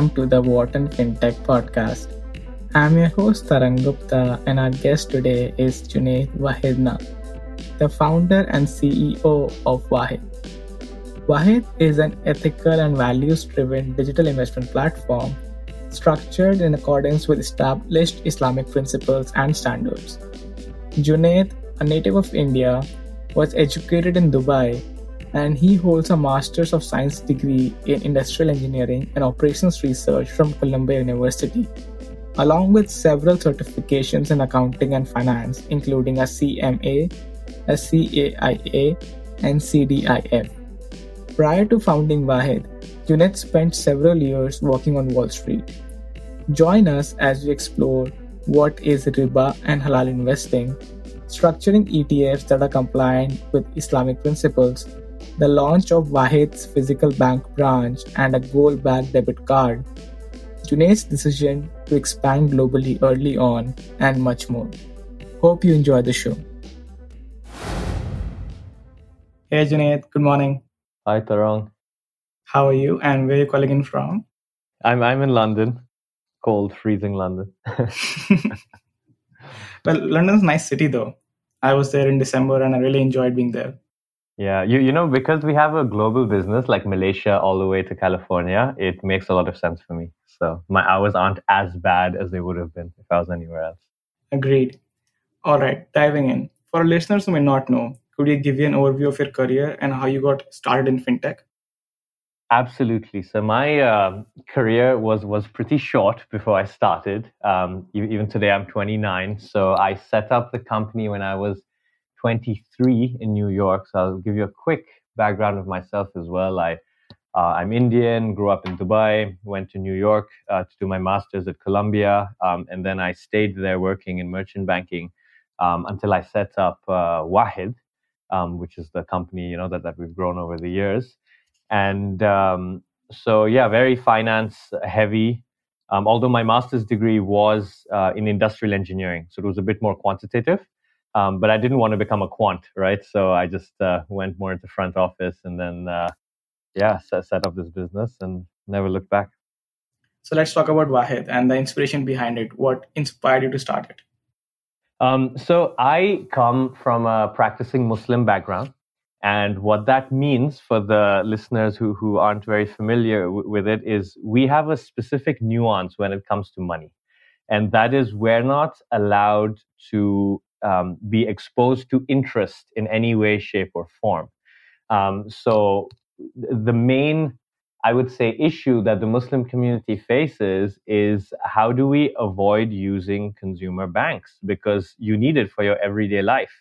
welcome to the Wharton FinTech podcast. I'm your host Tarang Gupta, and our guest today is Junaid Wahedna, the founder and CEO of Wahed. Wahed is an ethical and values driven digital investment platform structured in accordance with established Islamic principles and standards. Junaid, a native of India, was educated in Dubai and he holds a Master's of Science degree in Industrial Engineering and Operations Research from Columbia University, along with several certifications in accounting and finance, including a CMA, a CAIA, and CDIF. Prior to founding Wahed, Junaid spent several years working on Wall Street. Join us as we explore what is riba and halal investing, structuring ETFs that are compliant with Islamic principles, the launch of Wahed's physical bank branch and a gold backed debit card, Junaid's decision to expand globally early on, and much more. Hope you enjoy the show. Hey Junaid, good morning. Hi Tarang. How are you and where are you calling in from? I'm I'm in London. Cold, freezing London. well, London's a nice city though. I was there in December and I really enjoyed being there. Yeah, you you know because we have a global business like Malaysia all the way to California, it makes a lot of sense for me. So my hours aren't as bad as they would have been if I was anywhere else. Agreed. All right, diving in. For our listeners who may not know, could you give you an overview of your career and how you got started in fintech? Absolutely. So my uh, career was was pretty short before I started. Um, even today, I'm 29. So I set up the company when I was 23 in New York. So I'll give you a quick background of myself as well. I uh, I'm Indian, grew up in Dubai, went to New York uh, to do my master's at Columbia, um, and then I stayed there working in merchant banking um, until I set up uh, Wahed, um, which is the company you know that, that we've grown over the years. And um, so, yeah, very finance heavy. Um, although my master's degree was uh, in industrial engineering, so it was a bit more quantitative. Um, but I didn't want to become a quant, right? So I just uh, went more into front office and then, uh, yeah, set, set up this business and never looked back. So let's talk about Wahed and the inspiration behind it. What inspired you to start it? Um, so I come from a practicing Muslim background. And what that means for the listeners who, who aren't very familiar w- with it is we have a specific nuance when it comes to money. And that is we're not allowed to um, be exposed to interest in any way, shape, or form. Um, so the main, I would say, issue that the Muslim community faces is how do we avoid using consumer banks because you need it for your everyday life.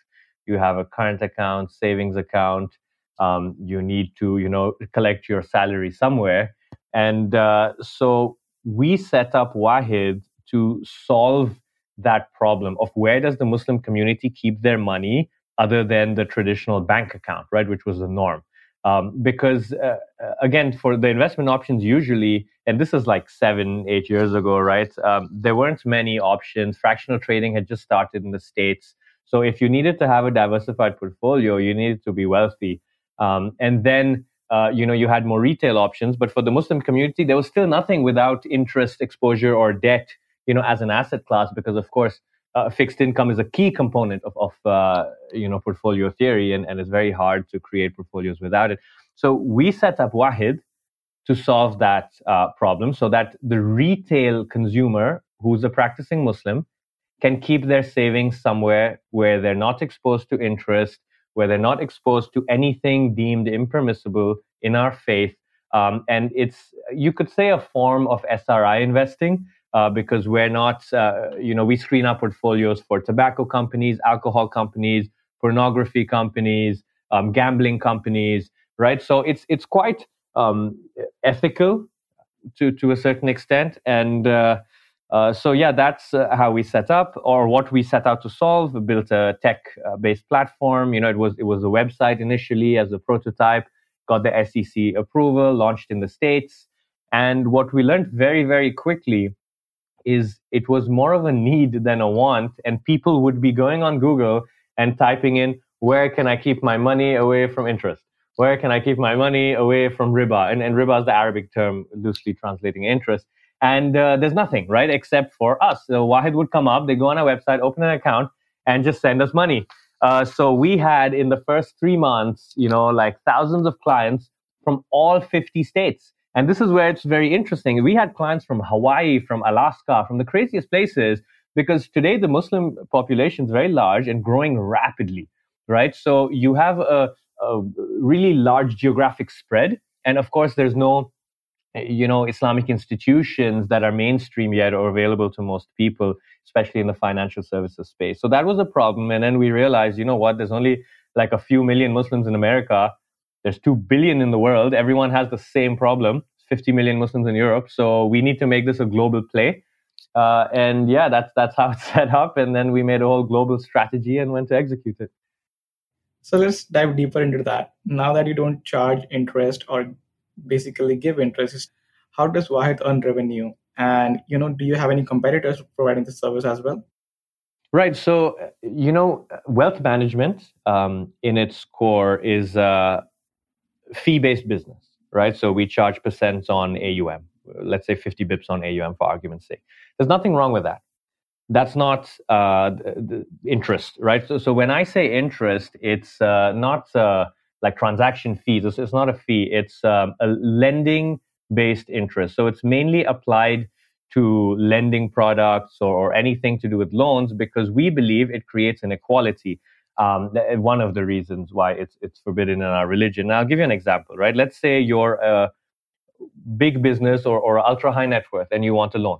You have a current account, savings account. Um, you need to, you know, collect your salary somewhere, and uh, so we set up Wahed to solve that problem of where does the Muslim community keep their money other than the traditional bank account, right, which was the norm. Um, because uh, uh, again, for the investment options, usually, and this is like seven, eight years ago, right? Um, there weren't many options. Fractional trading had just started in the states, so if you needed to have a diversified portfolio, you needed to be wealthy, um, and then. Uh, you know, you had more retail options, but for the Muslim community, there was still nothing without interest exposure or debt you know, as an asset class, because of course, uh, fixed income is a key component of, of uh, you know, portfolio theory, and, and it's very hard to create portfolios without it. So we set up Wahed to solve that uh, problem so that the retail consumer who's a practicing Muslim can keep their savings somewhere where they're not exposed to interest, where they're not exposed to anything deemed impermissible in our faith. Um, and it's, you could say, a form of SRI investing uh, because we're not, uh, you know, we screen our portfolios for tobacco companies, alcohol companies, pornography companies, um, gambling companies, right? So it's it's quite um, ethical to to a certain extent, and uh, uh so yeah, that's uh, how we set up, or what we set out to solve. We built a tech-based platform. You know, it was it was a website initially as a prototype, got the SEC approval, launched in the states, and what we learned very very quickly is it was more of a need than a want and people would be going on google and typing in where can i keep my money away from interest Where can I keep my money away from riba? And, and riba is the Arabic term, loosely translating interest. And uh, there's nothing, right, except for us. So Wahed would come up, they go on our website, open an account, and just send us money. Uh, so we had in the first three months, you know, like thousands of clients from all 50 states. And this is where it's very interesting. We had clients from Hawaii, from Alaska, from the craziest places, because today the Muslim population is very large and growing rapidly, right? So you have a, a really large geographic spread. And of course, there's no you know islamic institutions that are mainstream yet or available to most people especially in the financial services space so that was a problem and then we realized you know what there's only like a few million muslims in america there's 2 billion in the world everyone has the same problem 50 million muslims in europe so we need to make this a global play uh, and yeah that's that's how it's set up and then we made a whole global strategy and went to execute it so let's dive deeper into that now that you don't charge interest or basically give interest how does Wahed earn revenue? And you know, do you have any competitors providing the service as well? Right. So you know, wealth management um, in its core is a fee-based business, right? So we charge percents on AUM. Let's say 50 bips on AUM for argument's sake. There's nothing wrong with that. That's not uh, interest, right? So, so when I say interest, it's uh, not uh, like transaction fees. It's, it's not a fee. It's um, a lending based interest. So it's mainly applied to lending products or, or, anything to do with loans because we believe it creates inequality. Um, one of the reasons why it's it's forbidden in our religion. Now, I'll give you an example, right? Let's say you're a big business or, or ultra high net worth and you want a loan.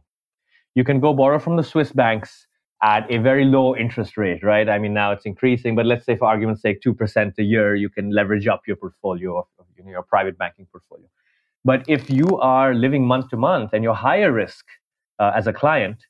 You can go borrow from the Swiss banks at a very low interest rate, right? I mean, now it's increasing, but let's say for argument's sake, 2% a year, you can leverage up your portfolio you know, your private banking portfolio. But if you are living month to month and you're higher risk uh, as a client,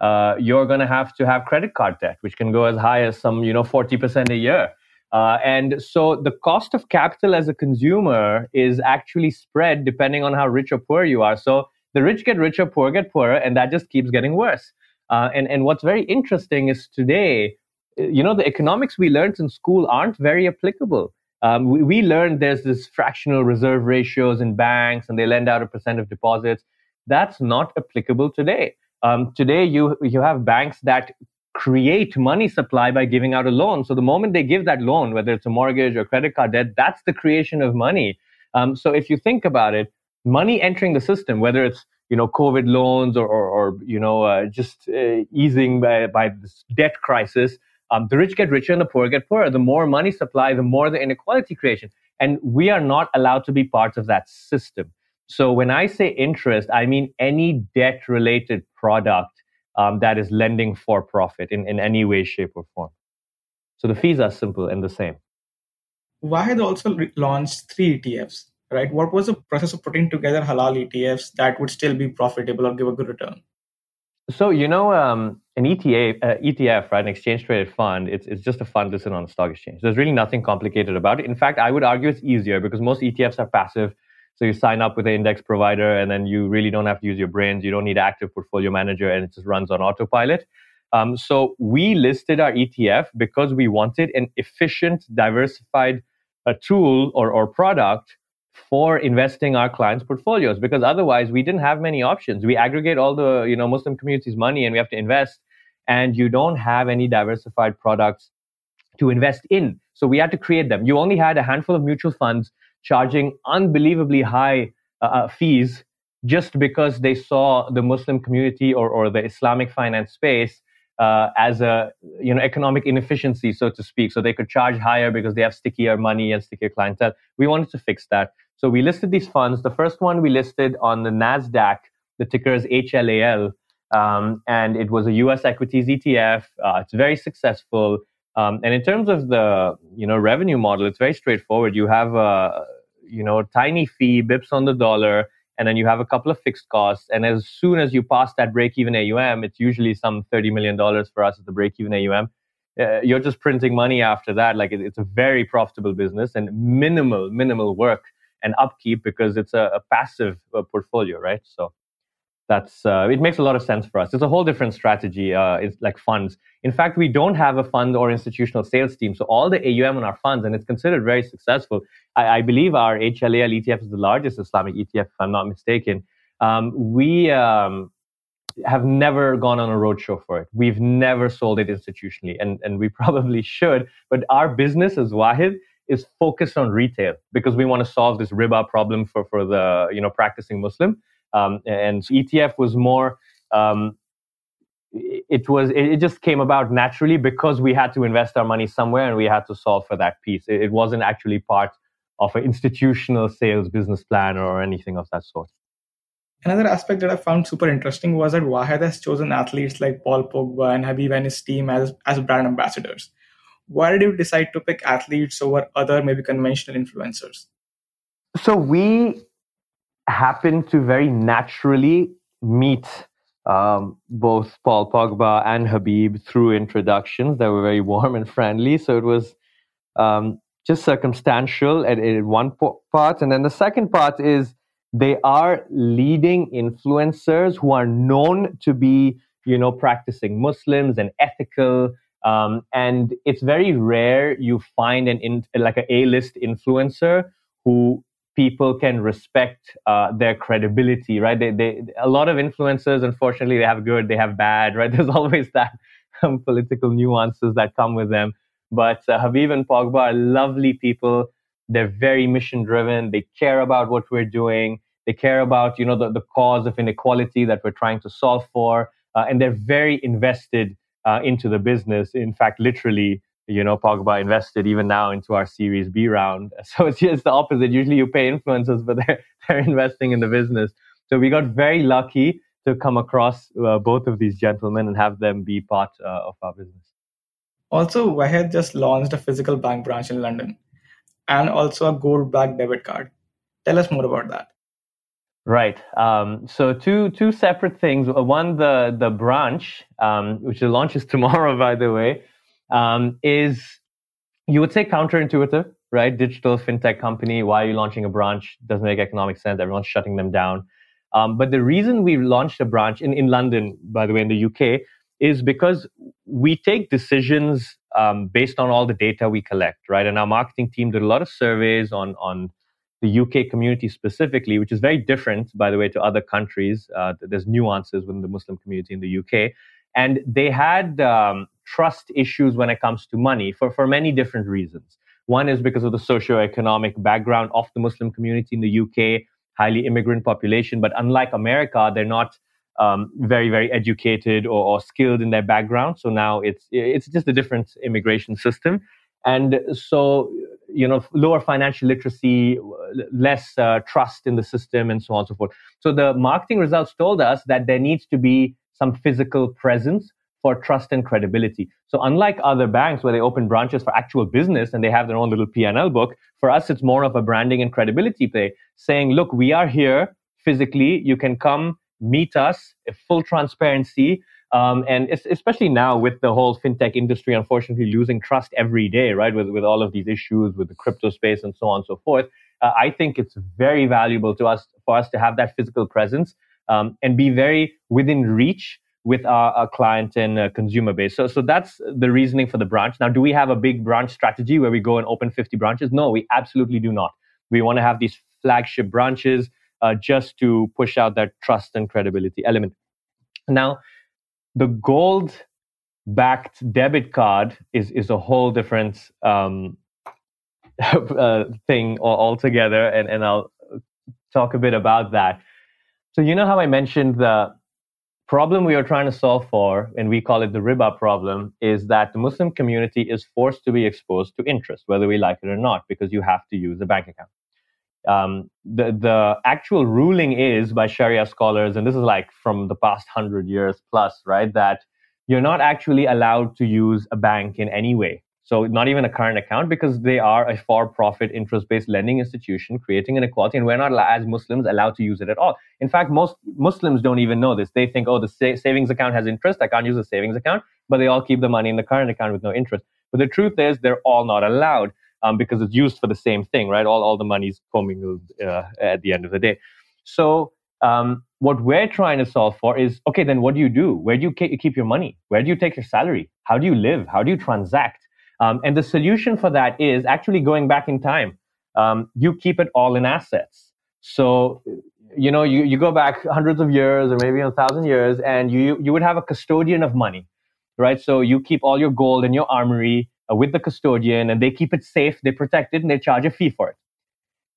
uh, you're going to have to have credit card debt, which can go as high as some, you know, 40% a year. Uh, and so the cost of capital as a consumer is actually spread depending on how rich or poor you are. So the rich get richer, poor get poorer, and that just keeps getting worse. Uh, and, and what's very interesting is today, you know, the economics we learned in school aren't very applicable. Um, we, we, learned there's this fractional reserve ratios in banks and they lend out a percent of deposits. That's not applicable today. Um, today, you, you have banks that create money supply by giving out a loan. So the moment they give that loan, whether it's a mortgage or credit card debt, that's the creation of money. Um, so if you think about it, money entering the system, whether it's you know COVID loans or or, or you know uh, just uh, easing by, by this debt crisis, um, the rich get richer and the poor get poorer. The more money supply, the more the inequality creation. And we are not allowed to be part of that system. So when I say interest, I mean any debt related product um, that is lending for profit in, in any way, shape, or form. So the fees are simple and the same. Wahed also launched three ETFs, right? What was the process of putting together halal ETFs that would still be profitable or give a good return? So you know, um, an ETA, uh, ETF, right, an exchange traded fund, it's it's just a fund listed on the stock exchange. There's really nothing complicated about it. In fact, I would argue it's easier because most ETFs are passive. So you sign up with an index provider, and then you really don't have to use your brains. You don't need active portfolio manager, and it just runs on autopilot. Um, so we listed our ETF because we wanted an efficient, diversified uh, tool or, or product for investing our clients' portfolios because otherwise we didn't have many options. We aggregate all the you know Muslim community's money and we have to invest, and you don't have any diversified products to invest in. So we had to create them. You only had a handful of mutual funds charging unbelievably high uh, uh fees just because they saw the Muslim community or, or the Islamic finance space uh, as a you know economic inefficiency, so to speak. So they could charge higher because they have stickier money and stickier clientele. We wanted to fix that. So we listed these funds. The first one we listed on the NASDAQ, the ticker is HLAL, um, and it was a US equities ETF. Uh, it's very successful. Um, and in terms of the you know revenue model, it's very straightforward. You have a you know tiny fee, bips on the dollar, and then you have a couple of fixed costs. And as soon as you pass that break-even AUM, it's usually some thirty million dollars for us at the break-even AUM. Uh, you're just printing money after that. Like it, it's a very profitable business and minimal minimal work and upkeep because it's a, a passive uh, portfolio, right? So that's uh, it makes a lot of sense for us. It's a whole different strategy. Uh, it's like funds. In fact, we don't have a fund or institutional sales team. So all the AUM on our funds, and it's considered very successful. I, I believe our HLAL ETF is the largest Islamic ETF, if I'm not mistaken. Um, we um, have never gone on a roadshow for it. We've never sold it institutionally, and, and we probably should. But our business as Wahed is focused on retail because we want to solve this riba problem for, for the you know practicing Muslim. Um, and ETF was more. Um, it was it just came about naturally because we had to invest our money somewhere and we had to solve for that piece. It, it wasn't actually part of an institutional sales business plan or anything of that sort. Another aspect that I found super interesting was that Wahed has chosen athletes like Paul Pogba and Khabib and his team as, as brand ambassadors. Why did you decide to pick athletes over other maybe conventional influencers? So we happened to very naturally meet um, both Paul Pogba and Khabib through introductions that were very warm and friendly. So it was um, just circumstantial at one part. And then the second part is they are leading influencers who are known to be, you know, practicing Muslims and ethical. Um, and it's very rare you find an in, like an A-list influencer who people can respect uh, their credibility, right? They, they, a lot of influencers, unfortunately, they have good, they have bad, right? There's always that um, political nuances that come with them. But uh, Khabib and Pogba are lovely people. They're very mission driven. They care about what we're doing. They care about, you know, the, the cause of inequality that we're trying to solve for. Uh, and they're very invested uh, into the business. In fact, literally, you know, Pogba invested even now into our Series B round. So it's just the opposite. Usually you pay influencers, but they're, they're investing in the business. So we got very lucky to come across uh, both of these gentlemen and have them be part uh, of our business. Also, Wahed just launched a physical bank branch in London and also a gold black debit card. Tell us more about that. Right. Um, so two two separate things. One, the the branch, um, which launches tomorrow, by the way, um, is you would say counterintuitive, right? Digital fintech company. Why are you launching a branch? Doesn't make economic sense. Everyone's shutting them down. Um, but the reason we launched a branch in, in London, by the way, in the UK, is because we take decisions um, based on all the data we collect, right? And our marketing team did a lot of surveys on on the UK community specifically, which is very different, by the way, to other countries. Uh, there's nuances within the Muslim community in the UK, and they had um, trust issues when it comes to money for, for many different reasons. One is because of the socio-economic background of the Muslim community in the UK, highly immigrant population. But unlike America, they're not um, very, very educated or, or, skilled in their background. So now it's it's just a different immigration system, and so you know lower financial literacy, less uh, trust in the system, and so on and so forth. So the marketing results told us that there needs to be some physical presence for trust and credibility. So unlike other banks where they open branches for actual business and they have their own little P&L book, for us it's more of a branding and credibility play, saying, look, we are here physically. You can come meet us, full transparency. Um, and especially now with the whole fintech industry, unfortunately losing trust every day, right? With with all of these issues with the crypto space and so on and so forth, uh, I think it's very valuable to us for us to have that physical presence um, and be very within reach with our, our client and uh, consumer base. So, so that's the reasoning for the branch. Now, do we have a big branch strategy where we go and open 50 branches? No, we absolutely do not. We want to have these flagship branches uh, just to push out that trust and credibility element. Now, the gold backed debit card is, is a whole different um, uh, thing altogether, and, and I'll talk a bit about that. So, you know how I mentioned the problem we are trying to solve for, and we call it the riba problem, is that the Muslim community is forced to be exposed to interest, whether we like it or not, because you have to use a bank account. Um, the the actual ruling is by Sharia scholars, and this is like from the past hundred years plus, right? That you're not actually allowed to use a bank in any way. So not even a current account because they are a for-profit interest-based lending institution creating inequality, and we're not as Muslims allowed to use it at all. In fact, most Muslims don't even know this. They think, oh, the sa- savings account has interest. I can't use a savings account, but they all keep the money in the current account with no interest. But the truth is, they're all not allowed um, because it's used for the same thing, right? All all the money's commingled uh, at the end of the day. So Um, what we're trying to solve for is okay, then what do you do? Where do you keep your money? Where do you take your salary? How do you live? How do you transact? Um, and the solution for that is actually going back in time. Um, you keep it all in assets. So, you know, you, you go back hundreds of years or maybe a thousand years, and you, you would have a custodian of money, right? So you keep all your gold in your armory uh, with the custodian, and they keep it safe, they protect it, and they charge a fee for it.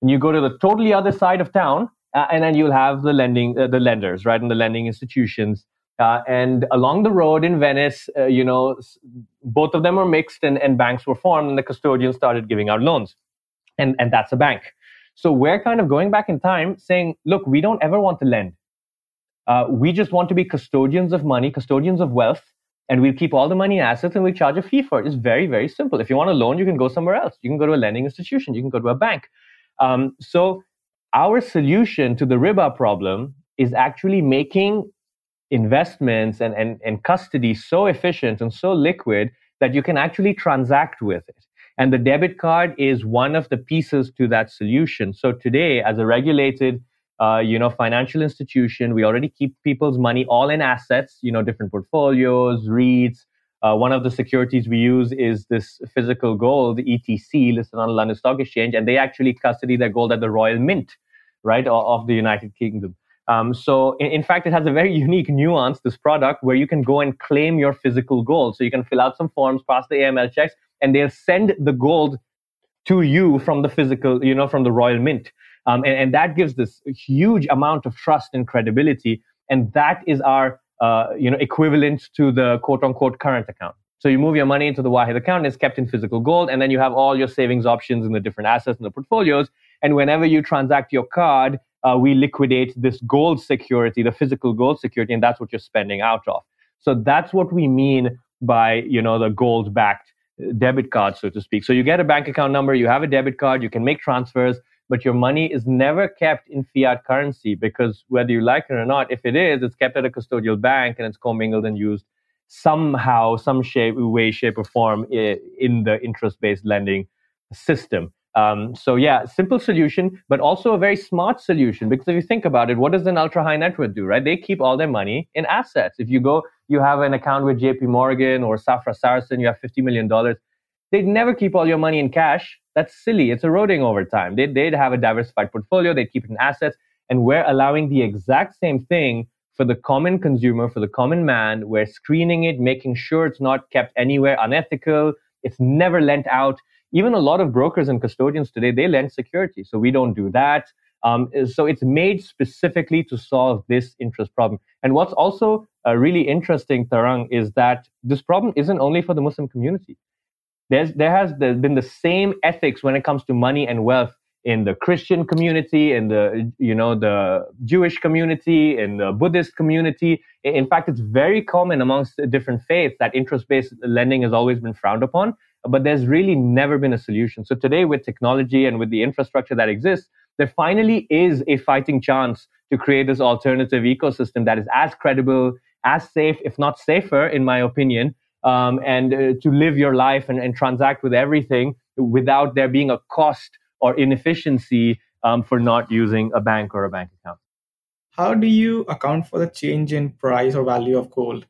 And you go to the totally other side of town, uh, and then you'll have the lending, uh, the lenders, right, and the lending institutions. Uh, and along the road in Venice, uh, you know, both of them were mixed, and, and banks were formed, and the custodians started giving out loans, and and that's a bank. So we're kind of going back in time, saying, look, we don't ever want to lend. Uh, we just want to be custodians of money, custodians of wealth, and we'll keep all the money assets and we charge a fee for it. It's very, very simple. If you want a loan, you can go somewhere else. You can go to a lending institution. You can go to a bank. Um, so our solution to the riba problem is actually making investments and, and, and custody so efficient and so liquid that you can actually transact with it. And the debit card is one of the pieces to that solution. So today, as a regulated uh, you know, financial institution, we already keep people's money all in assets, you know, different portfolios, REITs. Uh, one of the securities we use is this physical gold, ETC, listed on the London Stock Exchange, and they actually custody their gold at the Royal Mint, right, of the United Kingdom. Um, so, in, in, fact, it has a very unique nuance, this product, where you can go and claim your physical gold. So, you can fill out some forms, pass the AML checks, and they'll send the gold to you from the physical, you know, from the Royal Mint. Um, and, and, that gives this huge amount of trust and credibility. And that is our, uh, you know, equivalent to the quote unquote current account. So you move your money into the Wahed account, it's kept in physical gold, and then you have all your savings options in the different assets in the portfolios. And whenever you transact your card, uh, we liquidate this gold security, the physical gold security, and that's what you're spending out of. So that's what we mean by you know the gold backed debit card, so to speak. So you get a bank account number, you have a debit card, you can make transfers, but your money is never kept in fiat currency because whether you like it or not, if it is, it's kept at a custodial bank and it's commingled and used somehow, some shape, way, shape, or form in the interest-based lending system. Um, so yeah, simple solution, but also a very smart solution because if you think about it, what does an ultra high net worth do, right? They keep all their money in assets. If you go, you have an account with JP Morgan or Safra Sarasin, you have $50 million. They'd never keep all your money in cash that's silly. It's eroding over time. They, they'd have a diversified portfolio, they'd keep it in assets, and we're allowing the exact same thing for the common consumer, for the common man. We're screening it, making sure it's not kept anywhere unethical, it's never lent out. Even a lot of brokers and custodians today, they lend security. So we don't do that. Um, so it's made specifically to solve this interest problem. And what's also uh, really interesting, Tarang, is that this problem isn't only for the Muslim community there's, there has been the same ethics when it comes to money and wealth in the Christian community, in the you know the Jewish community, in the Buddhist community. In fact, it's very common amongst different faiths that interest-based lending has always been frowned upon. But there's really never been a solution. So today, with technology and with the infrastructure that exists, there finally is a fighting chance to create this alternative ecosystem that is as credible, as safe, if not safer, in my opinion, um, and uh, to live your life and, and, transact with everything without there being a cost or inefficiency um, for not using a bank or a bank account. How do you account for the change in price or value of gold?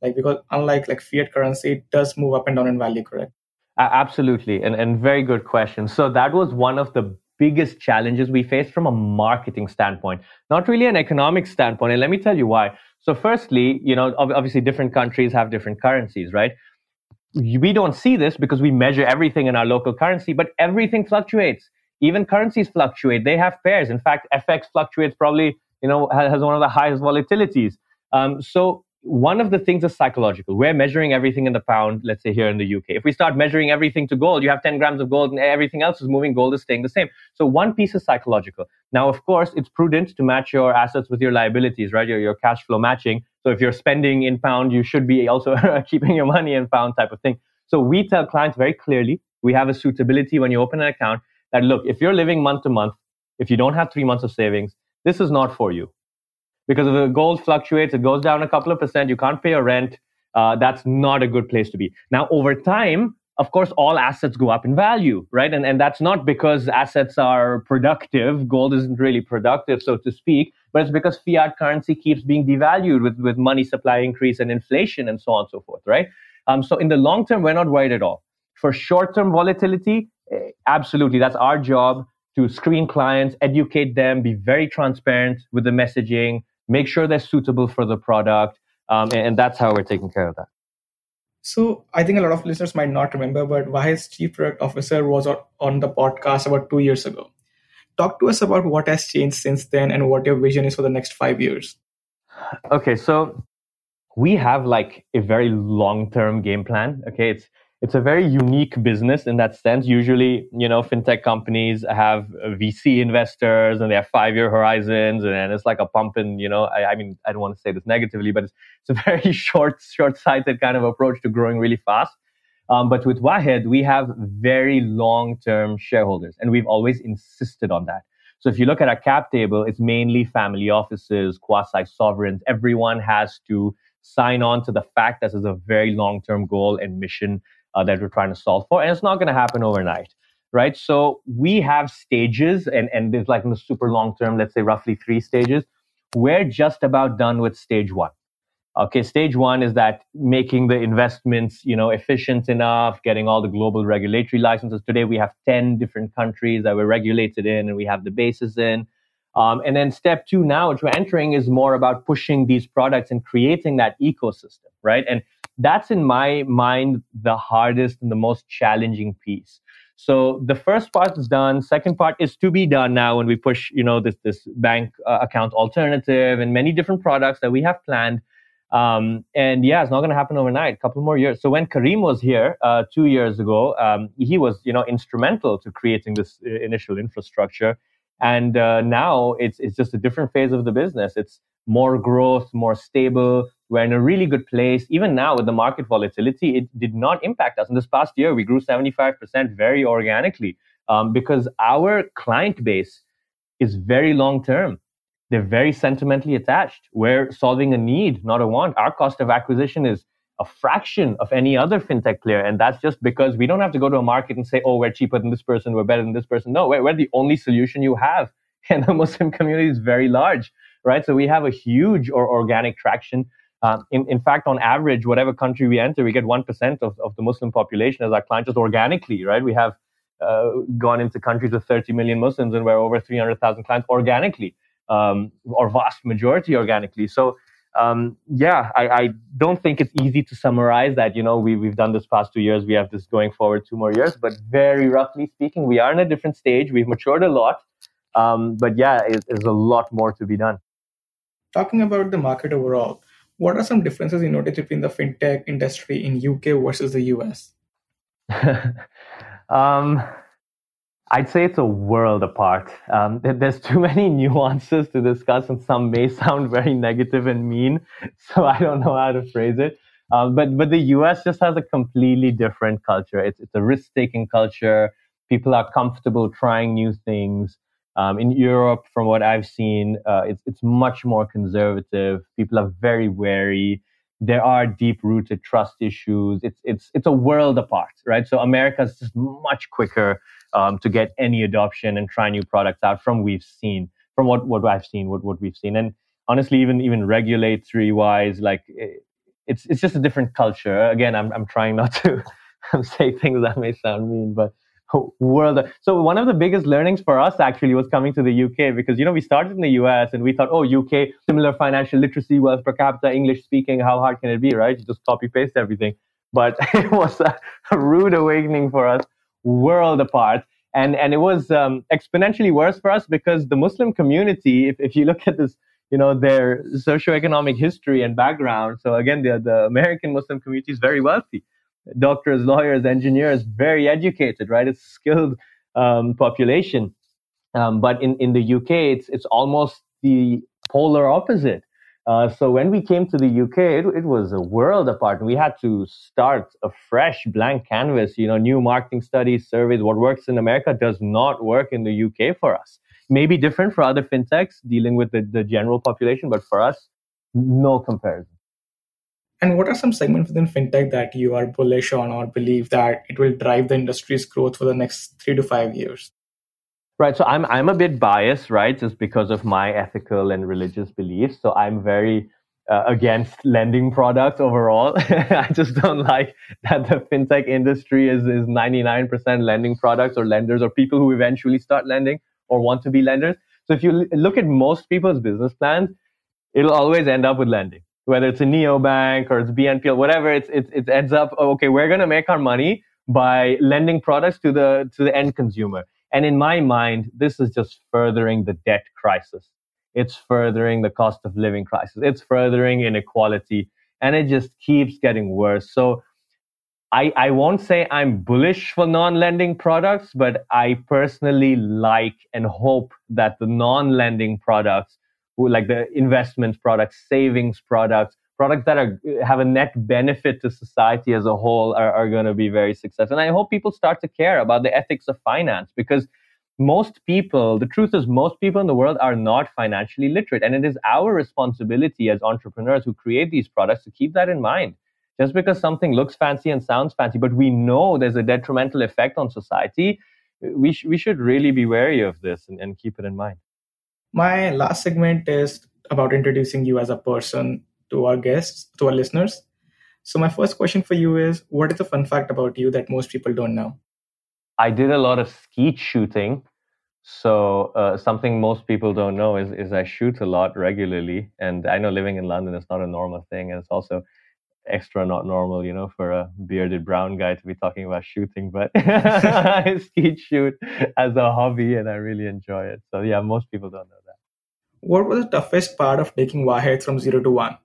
Like because unlike like fiat currency, it does move up and down in value, correct? Absolutely, and and very good question. So that was one of the biggest challenges we faced from a marketing standpoint, not really an economic standpoint. And let me tell you why. So, firstly, you know, obviously different countries have different currencies, right? We don't see this because we measure everything in our local currency, but everything fluctuates. Even currencies fluctuate. They have pairs. In fact, FX fluctuates probably, you know, has one of the highest volatilities. Um, so one of the things is psychological. We're measuring everything in the pound, let's say here in the UK. If we start measuring everything to gold, you have 10 grams of gold and everything else is moving, gold is staying the same. So one piece is psychological. Now, of course, it's prudent to match your assets with your liabilities, right? Your, your cash flow matching. So if you're spending in pound, you should be also keeping your money in pound type of thing. So we tell clients very clearly, we have a suitability when you open an account that look, if you're living month to month, if you don't have three months of savings, this is not for you because if the gold fluctuates, it goes down a couple of percent, you can't pay your rent. Uh, that's not a good place to be. Now, over time, of course, all assets go up in value, right? And, and that's not because assets are productive. Gold isn't really productive, so to speak, but it's because fiat currency keeps being devalued with, with money supply increase and inflation and so on and so forth, right? Um, so in the long term, we're not worried at all. For short term volatility, eh, absolutely, that's our job to screen clients, educate them, be very transparent with the messaging, make sure they're suitable for the product. Um, and, and that's how we're taking care of that. So I think a lot of listeners might not remember, but Wahed's chief product officer was on the podcast about two years ago. Talk to us about what has changed since then and what your vision is for the next five years. Okay, so we have like a very long-term game plan. Okay, it's it's a very unique business in that sense. Usually, you know, fintech companies have VC investors and they have five year horizons, and it's like a pump you know, I, I, mean, I don't want to say this negatively, but it's, it's a very short, short sighted kind of approach to growing really fast. Um, but with Wahed, we have very long term shareholders, and we've always insisted on that. So if you look at our cap table, it's mainly family offices, quasi sovereigns. Everyone has to sign on to the fact that this is a very long term goal and mission uh, that we're trying to solve for. And it's not going to happen overnight, right? So we have stages, and, and there's like in the super long term, let's say roughly three stages. We're just about done with stage one. Okay, stage one is that making the investments, you know, efficient enough, getting all the global regulatory licenses. Today we have 10 different countries that we're regulated in and we have the bases in. Um, and then step two now, which we're entering, is more about pushing these products and creating that ecosystem, right? And that's in my mind the hardest and the most challenging piece. So the first part is done. Second part is to be done now when we push, you know, this this bank uh, account alternative and many different products that we have planned. Um, and yeah, it's not going to happen overnight. A couple more years. So when Kareem was here uh, two years ago, um, he was, you know, instrumental to creating this uh, initial infrastructure. And uh, now it's it's just a different phase of the business. It's more growth, more stable. We're in a really good place. Even now, with the market volatility, it did not impact us. In this past year, we grew 75% very organically um, because our client base is very long term. They're very sentimentally attached. We're solving a need, not a want. Our cost of acquisition is a fraction of any other fintech player. And that's just because we don't have to go to a market and say, oh, we're cheaper than this person, we're better than this person. No, we're, we're the only solution you have. And the Muslim community is very large, right? So we have a huge or organic traction. Um, in, in fact, on average, whatever country we enter, we get 1% of, of the Muslim population as our client just organically, right? We have uh, gone into countries with 30 million Muslims and we're over 300,000 clients organically, um, or vast majority organically. So um, yeah, I, I, don't think it's easy to summarize that. You know, we, we've done this past two years. We have this going forward two more years. But very roughly speaking, we are in a different stage. We've matured a lot. Um, but yeah, it, there's a lot more to be done. Talking about the market overall, what are some differences you notice between the fintech industry in UK versus the US? um, I'd say it's a world apart. Um, there's too many nuances to discuss, and some may sound very negative and mean. So I don't know how to phrase it. Um, but but the U.S. just has a completely different culture. It's it's a risk-taking culture. People are comfortable trying new things. Um, in Europe, from what I've seen, uh, it's it's much more conservative. People are very wary. There are deep-rooted trust issues. It's it's it's a world apart, right? So America is just much quicker um, to get any adoption and try new products out from we've seen from what what I've seen what what we've seen and honestly even even regulatory wise like it, it's it's just a different culture again I'm I'm trying not to say things that may sound mean but world so one of the biggest learnings for us actually was coming to the UK because you know we started in the US and we thought oh UK similar financial literacy wealth per capita English speaking how hard can it be right you just copy paste everything but it was a, a rude awakening for us world apart. And, and it was um, exponentially worse for us because the Muslim community, if, if you look at this, you know, their socioeconomic history and background. So again, the, the American Muslim community is very wealthy. Doctors, lawyers, engineers, very educated, right? It's a skilled um, population. Um, but in, in the UK, it's, it's almost the polar opposite. Uh, so when we came to the UK, it, it, was a world apart. We had to start a fresh blank canvas. You know, new marketing studies, surveys. What works in America does not work in the UK for us. Maybe different for other fintechs dealing with the, the general population, but for us, no comparison. And what are some segments within fintech that you are bullish on or believe that it will drive the industry's growth for the next three to five years? Right. So I'm I'm a bit biased, right, just because of my ethical and religious beliefs. So I'm very uh, against lending products overall. I just don't like that the fintech industry is is 99% lending products or lenders or people who eventually start lending or want to be lenders. So if you look at most people's business plans, it'll always end up with lending whether it's a neobank or it's BNPL, whatever, it's, it's, it ends up, oh, okay, we're going to make our money by lending products to the, to the end consumer. And in my mind, this is just furthering the debt crisis. It's furthering the cost of living crisis. It's furthering inequality. And it just keeps getting worse. So I, I won't say I'm bullish for non lending products, but I personally like and hope that the non lending products like the investment products, savings products, products that are have a net benefit to society as a whole are, are going to be very successful. And I hope people start to care about the ethics of finance because most people, the truth is, most people in the world are not financially literate. And it is our responsibility as entrepreneurs who create these products to keep that in mind. Just because something looks fancy and sounds fancy, but we know there's a detrimental effect on society, we, sh- we should really be wary of this and, and keep it in mind. My last segment is about introducing you as a person to our guests, to our listeners. So, my first question for you is What is a fun fact about you that most people don't know? I did a lot of skeet shooting. So, uh, something most people don't know is, is I shoot a lot regularly. And I know living in London is not a normal thing. And it's also extra not normal, you know, for a bearded brown guy to be talking about shooting, but I skeet shoot as a hobby and I really enjoy it. So yeah, most people don't know. What was the toughest part of taking Wahed from zero to one?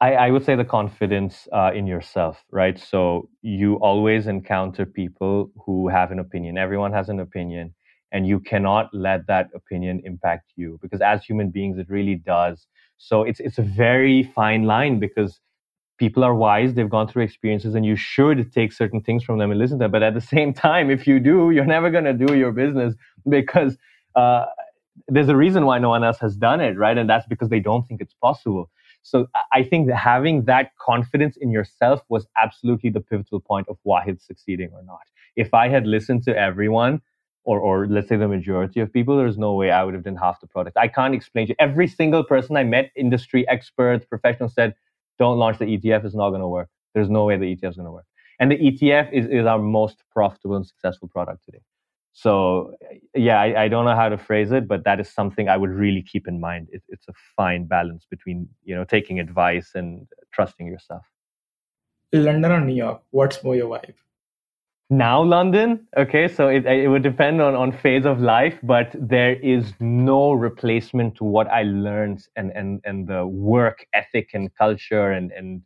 I, I would say the confidence uh, in yourself, right? So you always encounter people who have an opinion. Everyone has an opinion, and you cannot let that opinion impact you because as human beings, it really does. So it's it's a very fine line because people are wise they've gone through experiences and you should take certain things from them and listen to them but at the same time if you do you're never going to do your business because uh, there's a reason why no one else has done it right and that's because they don't think it's possible so i think that having that confidence in yourself was absolutely the pivotal point of Wahed succeeding or not if i had listened to everyone or, or let's say the majority of people, there's no way I would have done half the product. I can't explain to you. Every single person I met, industry experts, professionals said, don't launch the ETF, it's not going to work. There's no way the ETF is going to work. And the ETF is, is our most profitable and successful product today. So, yeah, I, I, don't know how to phrase it, but that is something I would really keep in mind. It, it's a fine balance between you know taking advice and trusting yourself. London or New York? What's more your vibe? now london okay so it, it would depend on, on phase of life but there is no replacement to what i learned and and and the work ethic and culture and and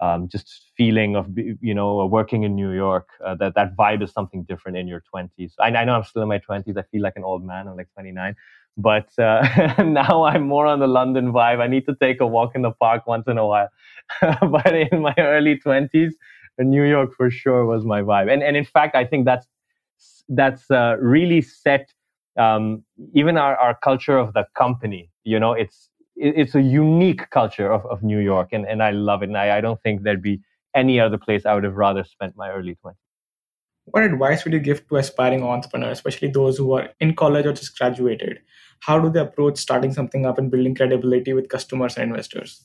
um, just feeling of you know working in new york uh, that that vibe is something different in your 20s I, I know i'm still in my 20s i feel like an old man. I'm like 29 but uh, now i'm more on the london vibe. I need to take a walk in the park once in a while. But in my early 20s New York for sure was my vibe, and and in fact, I think that's that's uh, really set um, even our, our culture of the company. You know, it's it's a unique culture of, of New York, and, and I love it. And I, I don't think there'd be any other place I would have rather spent my early 20s. What advice would you give to aspiring entrepreneurs, especially those who are in college or just graduated? How do they approach starting something up and building credibility with customers and investors?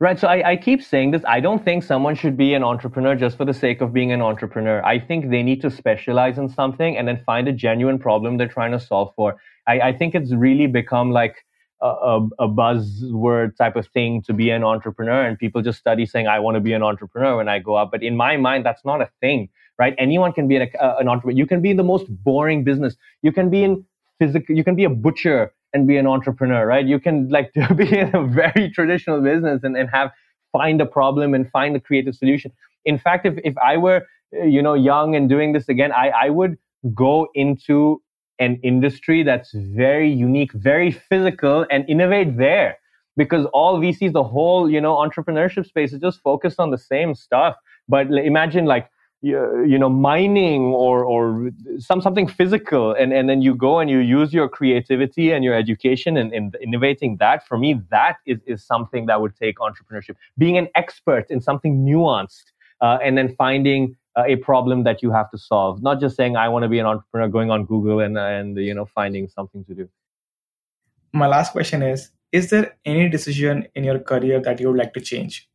Right. So I, I, keep saying this. I don't think someone should be an entrepreneur just for the sake of being an entrepreneur. I think they need to specialize in something and then find a genuine problem they're trying to solve for. I, I think it's really become like a, a, buzzword type of thing to be an entrepreneur. And people just study saying, I want to be an entrepreneur when I go up. But in my mind, that's not a thing, right? Anyone can be an, an entrepreneur. You can be in the most boring business. You can be in physical, you can be a butcher and be an entrepreneur, right? You can like be in a very traditional business and, and have find a problem and find a creative solution. In fact, if, if I were, you know, young and doing this again, I, I would go into an industry that's very unique, very physical and innovate there. Because all VCs, the whole, you know, entrepreneurship space is just focused on the same stuff. But imagine like you know mining or or some something physical and and then you go and you use your creativity and your education and, and innovating that. For me that is is something that would take entrepreneurship. Being an expert in something nuanced uh, and then finding a problem that you have to solve. Not just saying i want to be an entrepreneur going on google and and you know finding something to do. My last question is is there any decision in your career that you would like to change?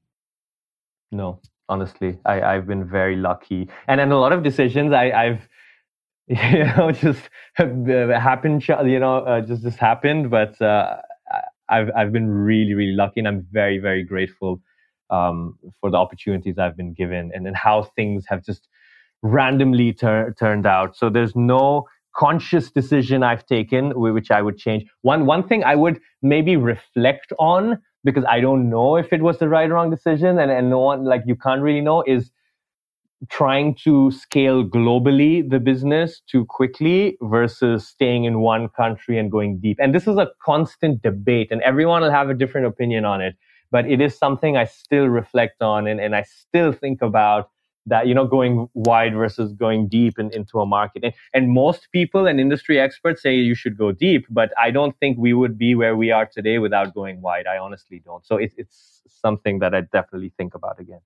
No honestly I, i've been very lucky. And in a lot of decisions I, i've you know just happened you know uh, just just happened but uh, i've i've been really really lucky and i'm very very grateful um, for the opportunities i've been given and then how things have just randomly tur- turned out so there's no conscious decision i've taken which i would change one one thing i would maybe reflect on because I don't know if it was the right or wrong decision, and, and no one like you can't really know is trying to scale globally the business too quickly versus staying in one country and going deep. And this is a constant debate, and everyone will have a different opinion on it. But it is something I still reflect on and, and I still think about that you know going wide versus going deep in, into a market. And, and most people and industry experts say you should go deep but i don't think we would be where we are today without going wide. I honestly don't. So it, it's something that i definitely think about again.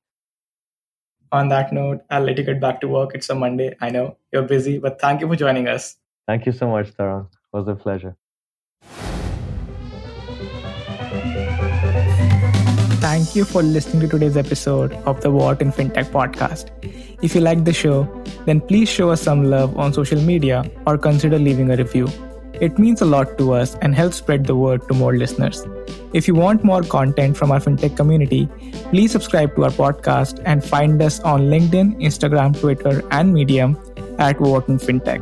On that note i'll let you get back to work. It's a monday. I know you're busy but thank you for joining us. Thank you so much Tarang. it was a pleasure Thank you for listening to today's episode of the Wharton FinTech podcast. If you like the show, then please show us some love on social media or consider leaving a review. It means a lot to us and helps spread the word to more listeners. If you want more content from our FinTech community, please subscribe to our podcast and find us on LinkedIn, Instagram, Twitter, and Medium at Wharton FinTech.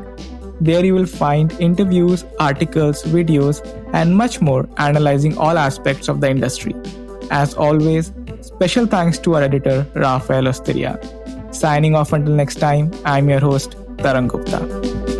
There you will find interviews, articles, videos, and much more analyzing all aspects of the industry. As always, special thanks to our editor, Rafael Osteria. Signing off until next time, I'm your host, Tarang Gupta.